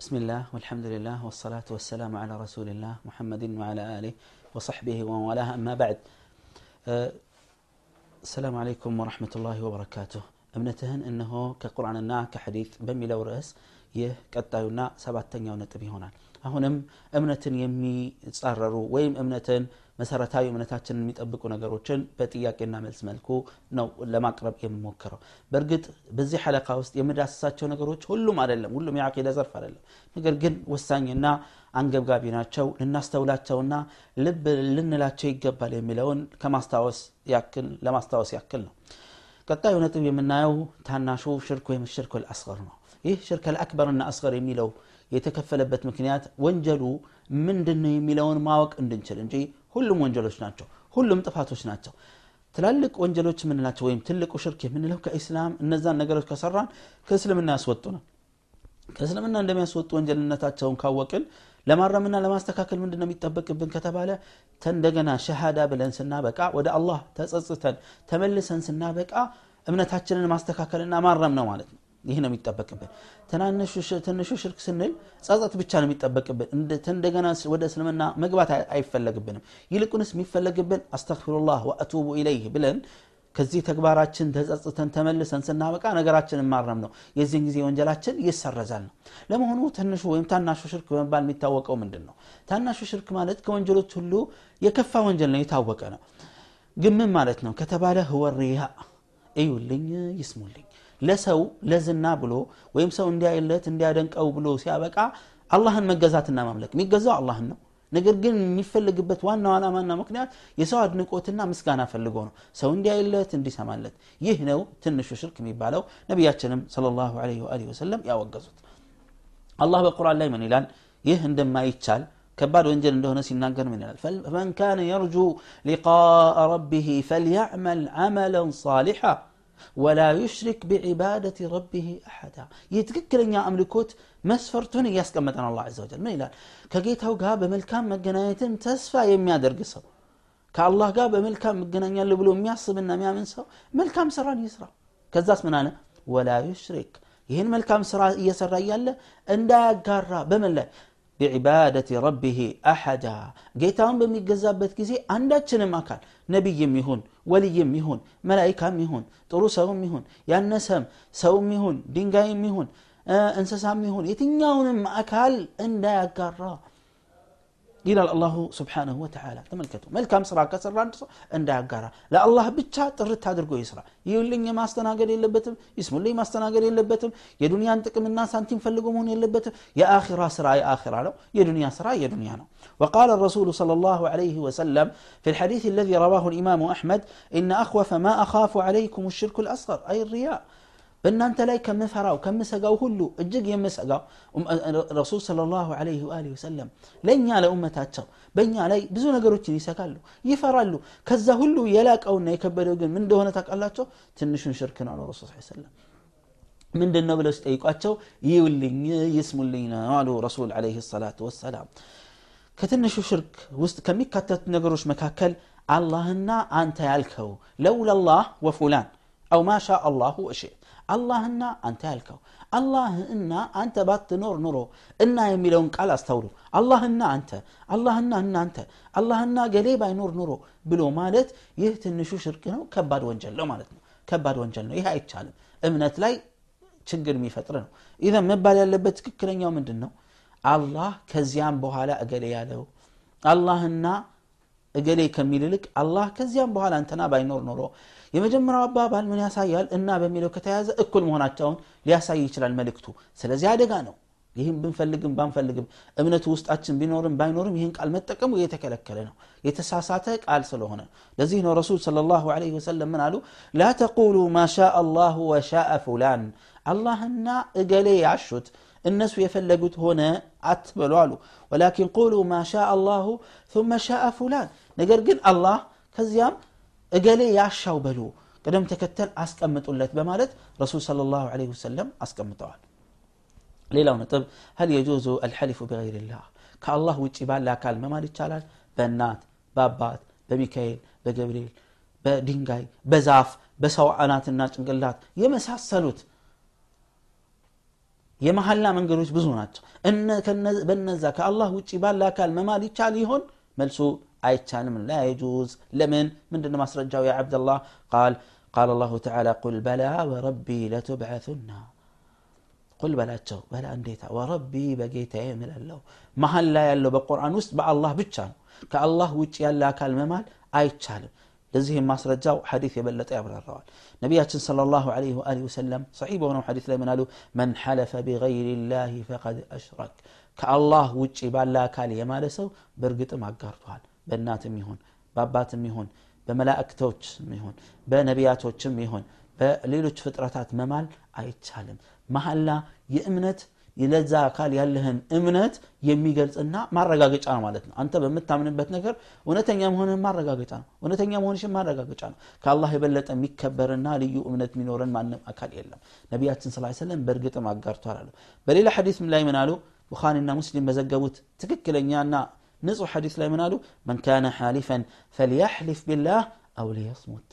بسم الله والحمد لله والصلاة والسلام على رسول الله محمد وعلى آله وصحبه ومن والاه أما بعد أه السلام عليكم ورحمة الله وبركاته እምነትህን እነሆ ከቁርአንና ከሐዲት በሚለው ርዕስ ይህ ቀጣዩና ሰባተኛው ነጥብ ይሆናል አሁንም እምነትን የሚጻረሩ ወይም እምነትን መሰረታዊ እምነታችንን የሚጠብቁ ነገሮችን በጥያቄና መልስ መልኩ ነው ለማቅረብ የምሞክረው። በእርግጥ በዚህ ሐለቃ ውስጥ የምዳስሳቸው ነገሮች ሁሉም አይደለም ሁሉም የአቂዳ ዘርፍ አይደለም። ነገር ግን ወሳኝና አንገብጋቢ ናቸው ልናስተውላቸውና ልብ ልንላቸው ይገባል የሚለውን ከማስታወስ ያክል ለማስታወስ ያክል ነው። ቀጣዩ ነጥብ የምናየው ታናሹ ሽርክ ወይም ሽርክ አልአስገር ነው። ይህ ሽርክ አልአክበርና አስገር የሚለው የተከፈለበት ምክንያት ወንጀሉ ምንድን ነው የሚለውን ማወቅ እንድንችል እንጂ ሁሉም ወንጀሎች ናቸው ሁሉም ጥፋቶች ናቸው። ትላልቅ ወንጀሎች የምንላቸው ወይም ትልቁ ሽርክ የምንለው ከኢስላም እነዛን ነገሮች ከሰራን ከእስልምና ያስወጡናል ከእስልምና እንደሚያስወጡ ወንጀልነታቸውን ካወቅን ለማረምና ለማስተካከል ምንድን ነው የሚጠበቅብን ከተባለ እንደገና ሸሃዳ ብለን ስናበቃ ወደ አላህ ተጸጽተን ተመልሰን ስናበቃ እምነታችንን ማስተካከልና ማረም ነው ማለት ነው ይህ ነው የሚጠበቅብን። ትንሹ ሽርክ ስንል ጸጸት ብቻ ነው የሚጠበቅብን። እንደገና ወደ እስልምና መግባት አይፈለግብንም። ይልቁንስ የሚፈለግብን አስተግፊሩላህ ወአቱቡ ኢለይህ ብለን ከዚህ ተግባራችን ተጸጽተን ተመልሰን ስናበቃ ነገራችንን ማረም ነው። የዚህን ጊዜ ወንጀላችን ይሰረዛል ነው። ለመሆኑ ትንሹ ወይም ታናሹ ሽርክ በመባል የሚታወቀው ምንድን ነው ታናሹ ሽርክ ማለት ከወንጀሎች ሁሉ የከፋ ወንጀል ነው የታወቀ ነው። ግን ምን ማለት ነው? ከተባለ ህወሪያ እዩልኝ ይስሙልኝ ለሰው ለዝና ብሎ ወይም ሰው እንዲያይለት እንዲያደንቀው ብሎ ሲያበቃ አላህን መገዛትና ማምለክ የሚገዛው አላህን ነው ነገር ግን የሚፈልግበት ዋናው ዓላማና ምክንያት የሰው አድንቆትና ምስጋና ፈልጎ ነው ሰው እንዲያይለት እንዲሰማለት ይህ ነው ትንሹ ሽርክ የሚባለው ነቢያችንም ለ ላሁ ለ ወሰለም ያወገዙት አላህ በቁርአን ላይ ምን ይላል ይህ እንደማይቻል ከባድ ወንጀል እንደሆነ ሲናገር ምን ይላል ፈመን ካነ የርጁ ሊቃ ረቢህ ፈልያዕመል አመለን ሳሊሓ ወላ ዩሽሪክ ቢዕባደት ረቢህ አሐዳ ይህ ትክክለኛ አምልኮት መስፈርቱን እያስቀመጠ ነው አላ ዘ ወጀል ምን ይላል ከጌታው ጋር በመልካም መገናኘትን ተስፋ የሚያደርግ ሰው ከአላህ ጋር በመልካም መገናኛለሁ ብሎ የሚያስብና የሚያምን ሰው መልካም ስራን ይስራ ከዛስ ምን አለ ወላ ዩሽሪክ ይህን መልካም ስራ እየሰራ እያለ እንዳያጋራ በምን ላይ ቢዕባደት ረቢህ አሐዳ ጌታውን በሚገዛበት ጊዜ አንዳችንም አካል ነቢይም ይሁን ወልይም ይሁን መላይካም ይሁን ጥሩ ሰውም ይሁን ያነሰም ሰውም ይሁን ድንጋይም ይሁን እንስሳም ይሁን የትኛውንም አካል እንዳያጋራ ይላል አላሁ ስብሓንሁ ወተላ ተመልከቱ መልካም ስራ ከሰራ አንድ ሰው እንዳያጋራ ለአላህ ብቻ ጥርት አድርጎ ይስራ ይሁልኝ ማስተናገድ የለበትም ይስሙልኝ ማስተናገድ የለበትም የዱንያን ጥቅምና ሳንቲም ፈልጎ መሆን የለበትም የአኺራ ስራ የአኺራ ነው የዱንያ ስራ የዱንያ ነው وقال الرسول صلى الله عليه وسلم في الحديث الذي رواه الإمام أحمد إن أخوف ما أخاف عليكم الشرك الأصغر أي الرياء በእናንተ ላይ ከምፈራው ከምሰጋው ሁሉ እጅግ የምሰጋው ረሱል ስለ ላሁ ለ ወአሊ ወሰለም ለእኛ ለኡመታቸው በእኛ ላይ ብዙ ነገሮችን ይሰጋሉ ይፈራሉ ከዛ ሁሉ የላቀውና የከበደው ግን ምን እንደሆነ ታውቃላቸው ትንሹን ሽርክ ነው አሉ ረሱል ሰለም ምንድን ነው ብለው ሲጠይቋቸው ይውልኝ ይስሙልኝ ነው አሉ ረሱል ለ ሰላቱ ወሰላም ከትንሹ ሽርክ ውስጥ ከሚካተቱ ነገሮች መካከል አላህና አንተ ያልከው ለውለላህ ወፉላን አው ማሻ አላሁ ወሽእ አላህና አንተ ያልከው አላህና አንተ ባትኖር ኑሮ እና የሚለውን ቃል አስተውሉ አላህና አንተ አላህና እናንተ አላህና ገሌ ባይኖር ኑሮ ብሎ ማለት ይህ ትንሹ ሽርክ ነው ከባድ ወንጀል ነው ማለት ነው ከባድ ወንጀል ነው ይህ አይቻልም እምነት ላይ ችግር የሚፈጥር ነው ኢዘን መባል ያለበት ትክክለኛው ምንድን ነው አላህ ከዚያም በኋላ እገሌ ያለው አላህና እገሌ ከሚል ይልቅ አላህ ከዚያም በኋላ እንትና ባይኖር ኖሮ የመጀመሪያው አባባል ምን ያሳያል እና በሚለው ከተያዘ እኩል መሆናቸውን ሊያሳይ ይችላል መልእክቱ ስለዚህ አደጋ ነው ይህም ብንፈልግም ባንፈልግም እምነቱ ውስጣችን ቢኖርም ባይኖርም ይህን ቃል መጠቀሙ የተከለከለ ነው የተሳሳተ ቃል ስለሆነ ለዚህ ነው ረሱል صለ ላሁ ለህ ወሰለም ምን አሉ ላ ተቁሉ ማ ሻ አላሁ ወሻአ ፉላን አላህና እገሌ ያሹት الناس يفلقوت هنا أتبلوا له ولكن قولوا ما شاء الله ثم شاء فلان. نقر الله كزيام اقلي يا شاوبلو قدم تكتل أسك أمتوا اللات بمالت رسول صلى الله عليه وسلم أسك أمتوا ليلا ونطب هل يجوز الحلف بغير الله؟ كالله وتشبال لا كان ممالي تشالال. بنات بابات بميكايل بجبريل بدينغاي بزاف بسوء الناس انقلات. يمساس سلوت የመሐላ መንገዶች ብዙ ናቸው። በነዛ ከአላህ ውጭ ባለ አካል መማል ይቻል ይሆን? أي من لا يجوز لمن من دون مصر يا عبد الله قال قال الله تعالى قل بلى وربي لتبعثن قل بلى تشو بلى انديتا وربي بقيت من الله محل لا يلو بالقرآن وسبع الله بتشان كالله وجه لا كلمة أي አይቻልም። ለዚህም ማስረጃው ሐዲስ የበለጠ ያብራራዋል ነቢያችን صለ ላሁ ለህ ወአሊ ወሰለም ሰሒ በሆነው ሐዲስ ላይ ምን አሉ መን ሐለፈ ቢገይር ላህ ፈቀድ አሽረክ ከአላህ ውጭ ባለ አካል የማለ ሰው በእርግጥም አጋርቷል በእናትም ይሁን በአባትም ይሁን በመላእክቶችም ይሁን በነቢያቶችም ይሁን በሌሎች ፍጥረታት መማል አይቻልም መሐላ የእምነት ለዛ አካል ያለህን እምነት የሚገልጽና ማረጋገጫ ነው ማለት ነው አንተ በምታምንበት ነገር እውነተኛ መሆንህን ማረጋገጫ ነው እውነተኛ መሆንሽን ማረጋገጫ ነው ከአላህ የበለጠ የሚከበርና ልዩ እምነት የሚኖረን ማንም አካል የለም ነቢያችን ስ ሰለም በእርግጥም አጋርቷል አሉ በሌላ ሐዲስ ላይ ምን አሉ ቡኻሪና ሙስሊም በዘገቡት ትክክለኛና ንጹህ ሐዲስ ላይ ምን አሉ መን ካነ ሓሊፈን ፈልያሕሊፍ ቢላህ አው ሊየስሙት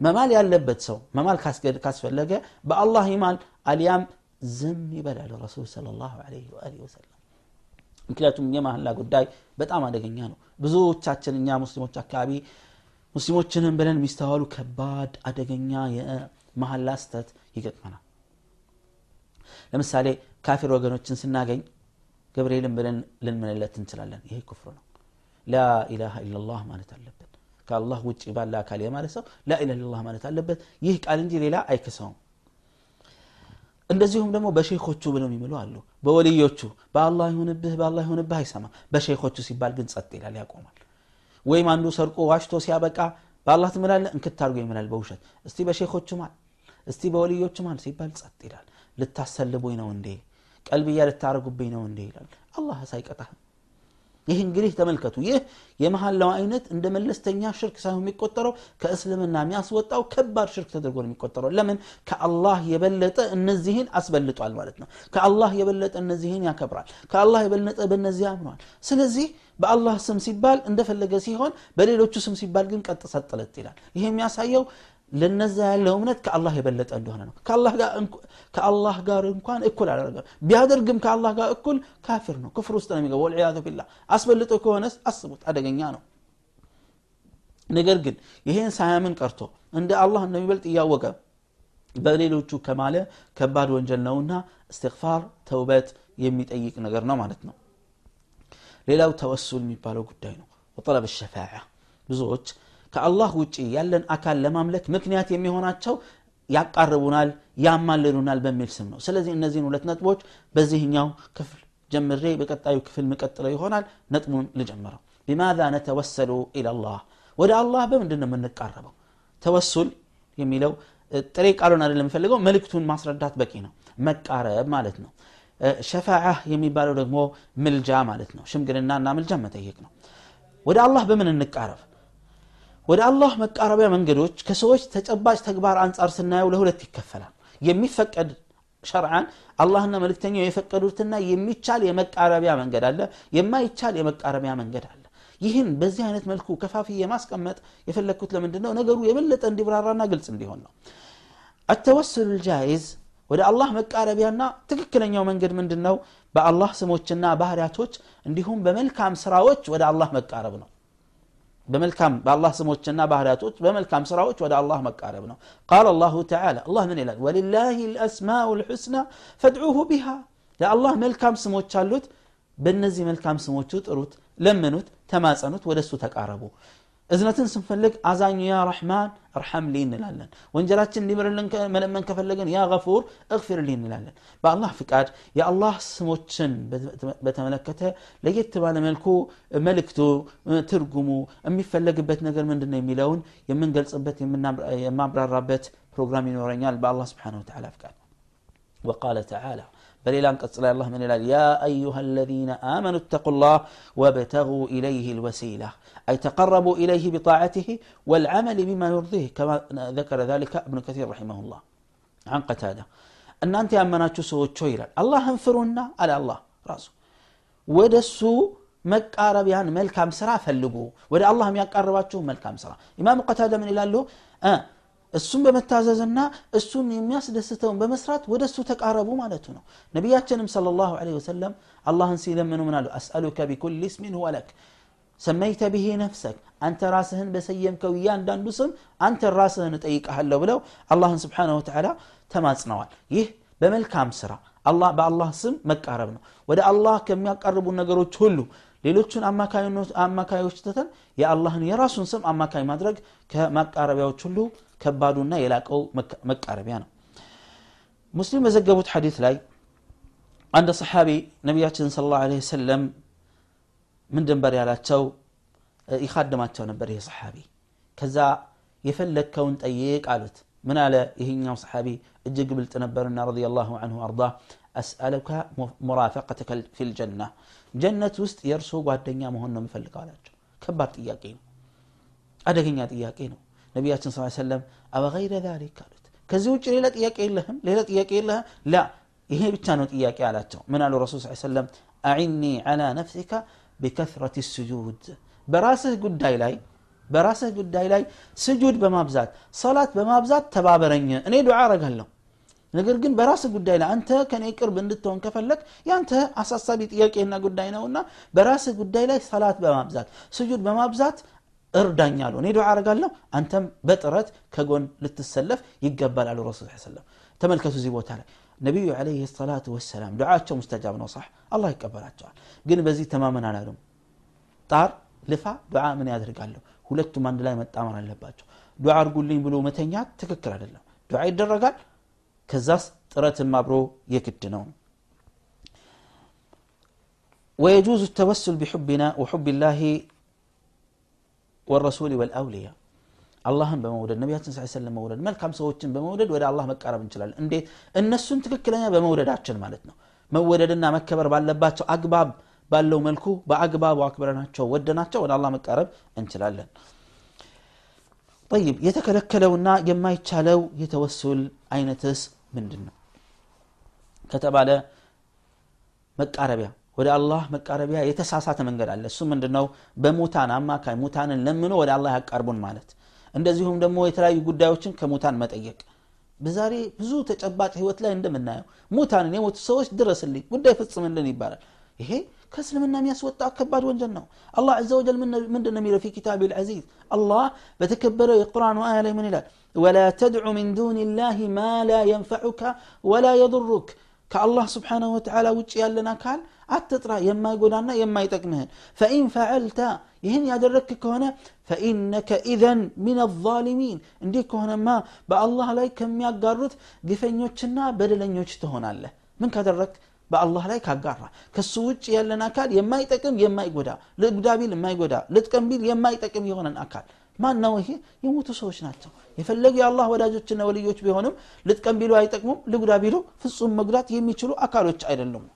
መማል ያለበት ሰው መማል ካስፈለገ በአላህ ይማል አሊያም ዝም ይበላሉ ረሱል ለ ላሁ ለ ወሰለም ምክንያቱም የማህላ ጉዳይ በጣም አደገኛ ነው ብዙዎቻችን እኛ ሙስሊሞች አካባቢ ሙስሊሞችንም ብለን የሚስተዋሉ ከባድ አደገኛ የመሐላ ስተት ይገጥመናል ለምሳሌ ካፊር ወገኖችን ስናገኝ ገብርኤልን ብለን ልንምንለት እንችላለን ይሄ ክፍር ነው ላኢላሃ ኢላላህ ማለት አለበት ከአላህ ውጭ ባለ አካል የማለት ሰው ላኢላ ኢላላህ ማለት አለበት ይህ ቃል እንጂ ሌላ አይክሰውም እንደዚሁም ደግሞ በሼኮቹ ብለው የሚምሉ አሉ በወልዮቹ በአላህ ይሁንብህ በአላህ ይሁንብህ አይሰማ በሼኮቹ ሲባል ግን ጸጥ ይላል ያቆማል ወይም አንዱ ሰርቆ ዋሽቶ ሲያበቃ በአላህ ትምላለ እንክት አድርጎ ይምላል በውሸት እስቲ በሼኮቹ ማል እስቲ በወልዮቹ ማል ሲባል ጸጥ ይላል ልታሰልቡኝ ነው እንዴ ቀልብያ ልታደርጉብኝ ነው እንዴ ይላል አላህ ሳይቀጣህ ይህ እንግዲህ ተመልከቱ ይህ የመሐላው አይነት እንደ መለስተኛ ሽርክ ሳይሆን የሚቆጠረው ከእስልምና የሚያስወጣው ከባድ ሽርክ ተደርጎ ነው የሚቆጠረው ለምን ከአላህ የበለጠ እነዚህን አስበልጧል ማለት ነው ከአላህ የበለጠ እነዚህን ያከብራል ከአላህ የበለጠ በእነዚህ አምኗል ስለዚህ በአላህ ስም ሲባል እንደፈለገ ሲሆን በሌሎቹ ስም ሲባል ግን ቀጥ ሰጥለት ይላል ይህ የሚያሳየው ለነዛ ያለው እምነት ከአላህ የበለጠ እንደሆነ ነው ከአላህ ጋር እንኳን እኩል አላደረገም ቢያደርግም ከአላህ ጋር እኩል ካፊር ነው ክፍር ውስጥ ነው የሚገባው ወልዕያዙ ቢላህ አስበልጦ ከሆነስ አስቡት አደገኛ ነው ነገር ግን ይሄን ሳያምን ቀርቶ እንደ አላህ እንደሚበልጥ እያወቀ በሌሎቹ ከማለ ከባድ ወንጀል ነውና እስትግፋር ተውበት የሚጠይቅ ነገር ነው ማለት ነው ሌላው ተወሱል የሚባለው ጉዳይ ነው ወጠለብ ሸፋዓ ብዙዎች ከአላህ ውጭ ያለን አካል ለማምለክ ምክንያት የሚሆናቸው ያቃርቡናል ያማልሉናል በሚል ስም ነው ስለዚህ እነዚህን ሁለት ነጥቦች በዚህኛው ክፍል ጀምሬ በቀጣዩ ክፍል መቀጥለው ይሆናል ነጥቡን ልጀምረው ቢማዛ ነተወሰሉ ኢላላህ ወደ አላህ በምንድን ነው የምንቃረበው ተወሱል የሚለው ጥሬ ቃሉን አይደለም የምፈልገው መልእክቱን ማስረዳት በቂ ነው መቃረብ ማለት ነው ሸፋዓ የሚባለው ደግሞ ምልጃ ማለት ነው ሽምግልናና ምልጃ መጠየቅ ነው ወደ አላህ በምን እንቃረብ ወደ አላህ መቃረቢያ መንገዶች ከሰዎች ተጨባጭ ተግባር አንጻር ስናየው ለሁለት ይከፈላል። የሚፈቀድ ሸርዓን አላህና መልእክተኛው የፈቀዱትና የሚቻል የመቃረቢያ መንገድ አለ የማይቻል የመቃረቢያ መንገድ አለ። ይህን በዚህ አይነት መልኩ ከፋፊ የማስቀመጥ የፈለግኩት ለምንድን ነው ነገሩ የበለጠ እንዲብራራና ግልጽ እንዲሆን ነው። التوسل الجائز ወደ አላህ መቃረቢያና ትክክለኛው መንገድ ምንድን ነው በአላህ ስሞችና ባህርያቶች እንዲሁም በመልካም ስራዎች ወደ አላህ መቃረብ ነው በመልካም በአላህ ስሞችና ባህርያቶች በመልካም ስራዎች ወደ አላህ መቃረብ ነው ቃል አላሁ ተዓላ አላህ ምን ይላል ወሊላህ ልአስማኡ ልሑስና ፈድዑሁ ቢሃ ለአላህ መልካም ስሞች አሉት በእነዚህ መልካም ስሞቹ ጥሩት ለምኑት ተማጸኑት ወደ እሱ ተቃረቡ እዝነትን ስንፈልግ አዛኙ ያ ረሕማን እርሐምሊ እንላለን ወንጀላችን እንዲምርልን መለመን ከፈለገን ያ ገፉር እግፊርሊ እንላለን በአላህ ፍቃድ የአላህ ስሞችን በተመለከተ ለየት ባለ መልኩ መልእክቱ ትርጉሙ የሚፈለግበት ነገር ምንድን ነው የሚለውን የምንገልጽበት የማብራራበት ፕሮግራም ይኖረኛል በአላህ ስብሓን ወተላ ፍቃድ وقال تعالى بل إلى أن الله من الآل يا أيها الذين آمنوا اتقوا الله وابتغوا إليه الوسيلة أي تقربوا إليه بطاعته والعمل بما يرضيه كما ذكر ذلك ابن كثير رحمه الله عن قتادة أن أنت أمناتشو سوى تشويلا الله انفرونا على الله راسه ودسو መቃረቢያን መልካም ስራ ፈልጉ ወደ አላህ የሚያቃርባችሁ መልካም ስራ ኢማሙ ቀታደ ምን ይላሉ እሱን በመታዘዝና እሱን የሚያስደስተውን በመስራት ወደ እሱ ተቃረቡ ማለቱ ነው ነቢያችንም صለ ላሁ ለ ወሰለም አላህን ሲለምኑ ምን አሉ አስአሉከ ቢኩል ስሚን ሁወ ለክ ሰመይተ ብሄ ነፍሰክ አንተ ራስህን በሰየምከው እያንዳንዱ ስም አንተ ራስህን እጠይቀሃለሁ ብለው አላህን ስብሓንሁ ወተዓላ ተማጽነዋል ይህ በመልካም ስራ በአላህ ስም መቃረብ ነው ወደ አላህ ከሚያቃርቡ ነገሮች ሁሉ ሌሎቹን አማካዮች ትተን የአላህን የራሱን ስም አማካይ ማድረግ ከማቃረቢያዎች ሁሉ ከባዱና የላቀው መቃረቢያ ነው ሙስሊም በዘገቡት ሐዲት ላይ አንድ ሰሓቢ ነቢያችን ስለ ላሁ ሰለም ምን ድንበር ያላቸው ይካድማቸው ነበር ይህ ሰሓቢ ከዛ የፈለግከውን ጠይቅ አሉት ምን አለ ይህኛው ሰሓቢ እጅግ ብልጥ ነበርና ረዲ ላሁ አንሁ አርዳ አስአሉከ ሙራፈቀተከ ፊልጀና ጀነት ውስጥ የእርሶ ጓደኛ መሆን ነው የምፈልገው አላቸው ከባድ ጥያቄ ነው አደገኛ ጥያቄ ነው ነቢያችን ስ ሰለም አበገይረ ዛሊክ አሉት ከዚህ ውጭ ሌላ ጥያቄ የለህም ሌላ ጥያቄ የለህም ላ ይሄ ብቻ ነው ጥያቄ አላቸው ምን አሉ ረሱል ስ ሰለም አዒኒ ዐላ ነፍሲካ ቢከስረት ስጁድ በራስህ ጉዳይ ላይ በራስህ ጉዳይ ላይ ስጁድ በማብዛት ሰላት በማብዛት ተባበረኝ እኔ ዱዓ አረጋለሁ ነገር ግን በራስህ ጉዳይ ላይ አንተ ከኔ ቅርብ እንድትሆን ከፈለግ ያንተ አሳሳቢ ጥያቄና ጉዳይ ነውና በራስህ ጉዳይ ላይ ሰላት በማብዛት ስጁድ በማብዛት እርዳኝ አሉ እኔ ዱዓ አረጋለሁ አንተም በጥረት ከጎን ልትሰለፍ ይገባል አሉ ረሱል ሰለም ተመልከቱ እዚህ ቦታ ላይ ነቢዩ ዓለይህ ሰላቱ ወሰላም ዱዓቸው ሙስተጃብ ነው ሳሕ አላህ ይቀበላቸዋል ግን በዚህ ተማመን አላሉም ጣር ልፋ ዱዓ ምን ያደርጋለሁ ሁለቱም አንድ ላይ መጣመር አለባቸው ዱዓ አርጉልኝ ብሎ መተኛት ትክክል አይደለም ዱዓ ይደረጋል ከዛስ ጥረትም አብሮ የግድ ነው ويجوز التوسل بحبنا وحب الله والرسول والأولياء አላህን በመውደድ ነቢያችን ስ ሰለም መውደድ መልካም ሰዎችን በመውደድ ወደ አላህ መቃረብ እንችላለን እንዴት እነሱን ትክክለኛ በመውደዳችን ማለት ነው መወደድና መከበር ባለባቸው አግባብ ባለው መልኩ በአግባቡ አክብረናቸው ወደናቸው ወደ አላህ መቃረብ እንችላለን ጠይብ የተከለከለውና የማይቻለው የተወሱል አይነትስ ምንድን ነው ከተባለ መቃረቢያ ወደ አላህ መቃረቢያ የተሳሳተ መንገድ አለ። እሱ ምንድን ነው በሙታን አማካይ ሙታንን ለምኖ ወደ አላህ ያቃርቡን ማለት። እንደዚሁም ደግሞ የተለያዩ ጉዳዮችን ከሙታን መጠየቅ። በዛሬ ብዙ ተጨባጭ ህይወት ላይ እንደምናየው ሙታንን የሞቱ ሰዎች ድረስልኝ ጉዳይ ፍጽምልን ይባላል። ይሄ ከእስልምና የሚያስወጣ ከባድ ወንጀል ነው። አላህ ዘ ወጀል ምንድን ነው የሚለው ፊ ኪታብ ልዓዚዝ አላህ በተከበረው የቁርአኑ አያ ላይ ምን ይላል ولا تدع من دون الله ما لا ينفعك ولا يضرك. كالله سبحانه وتعالى وجي لنا قال أتطرى يما يقولنا يما يتقمهن فإن فعلت يهن يا يدركك هنا فإنك إذا من الظالمين. انديك هنا ما بأ الله لا كم يقرد قفن يوچنا بدلا يوچتهون الله من كدرك بأ الله لا يقرر كسو وجي لنا يما يتقم يما يقودا. لقدابيل يما يقودا. لتقم يما يتقم يغنى أكال. ማን ነው ይሄ የሞቱ ሰዎች ናቸው የፈለጉ የአላህ ወዳጆችና ወልዮች ቢሆንም ልጥቀም ቢሉ አይጠቅሙም ልጉዳ ቢሉ ፍጹም መጉዳት የሚችሉ አካሎች አይደሉም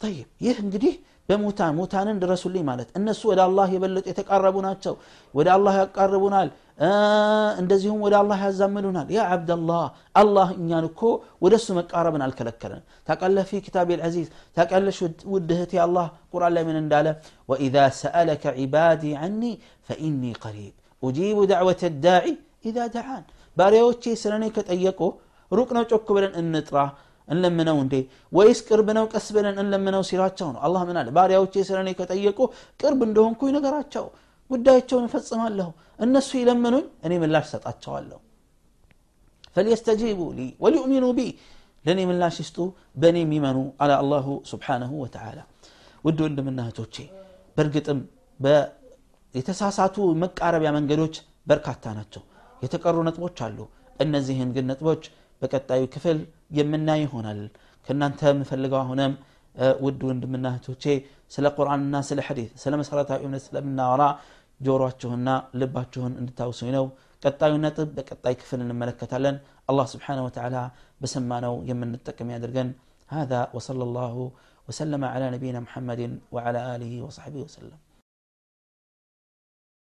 ጠይብ ይህ እንግዲህ በሙታን ሙታንን ድረሱልኝ ማለት እነሱ ወደ አላህ የበለጡ የተቃረቡ ናቸው ወደ አላህ ያቃርቡናል እንደዚሁም ወደ አላህ ያዛምዱናል ያ ዓብደላህ አላህ እኛን እኮ ወደ እሱ መቃረብን አልከለከለን ታቃለህ ፊ ኪታብ ልዓዚዝ ታቃለሽ ውድ እህቴ አላህ ቁርአን ላይ ምን እንዳለ ወኢዛ ሰአለከ ዒባዲ ዐኒ ፈኢኒ ቀሪብ ኡጂቡ ዳዕወተ ዳዒ ኢዛ ደዓን ባሪያዎቼ ስለ እኔ ከጠየቁ ሩቅ ነው ጮክ ብለን እንጥራ እንለምነው እንዴ ወይስ ቅርብ ነው ቀስ ብለን እንለምነው ሲላቸው ነው አላህ ምን አለ ባሪያዎቼ ስለ እኔ ከጠየቁ ቅርብ እንደሆንኩኝ ነገራቸው ጉዳያቸውን እፈጽማለሁ እነሱ ይለምኑኝ እኔ ምላሽ ሰጣቸዋለሁ ፈልየስተጂቡ ሊ ወሊኡሚኑ ቢ ለእኔ ምላሽ ይስጡ በእኔ የሚመኑ አላ አላሁ ስብሓንሁ ወተዓላ ውድ ወንድምና እህቶቼ በእርግጥም የተሳሳቱ መቃረቢያ መንገዶች በርካታ ናቸው የተቀሩ ነጥቦች አሉ እነዚህን ግን ነጥቦች በቀጣዩ ክፍል የምናይ ይሆናል ከእናንተ የምፈልገው አሁንም ውድ ወንድምና እህቶቼ ስለ ቁርአንና ስለ ሐዲት ስለ መሰረታዊ እምነት ስለምናወራ ጆሮችሁና ልባችሁን እንድታውሱኝ ነው ቀጣዩ ነጥብ በቀጣይ ክፍል እንመለከታለን አላህ ስብሓንሁ ወተዓላ በሰማነው የምንጠቀም ያድርገን هذا وصلى الله وسلم على نبينا محمد وعلى آله وصحبه وسلم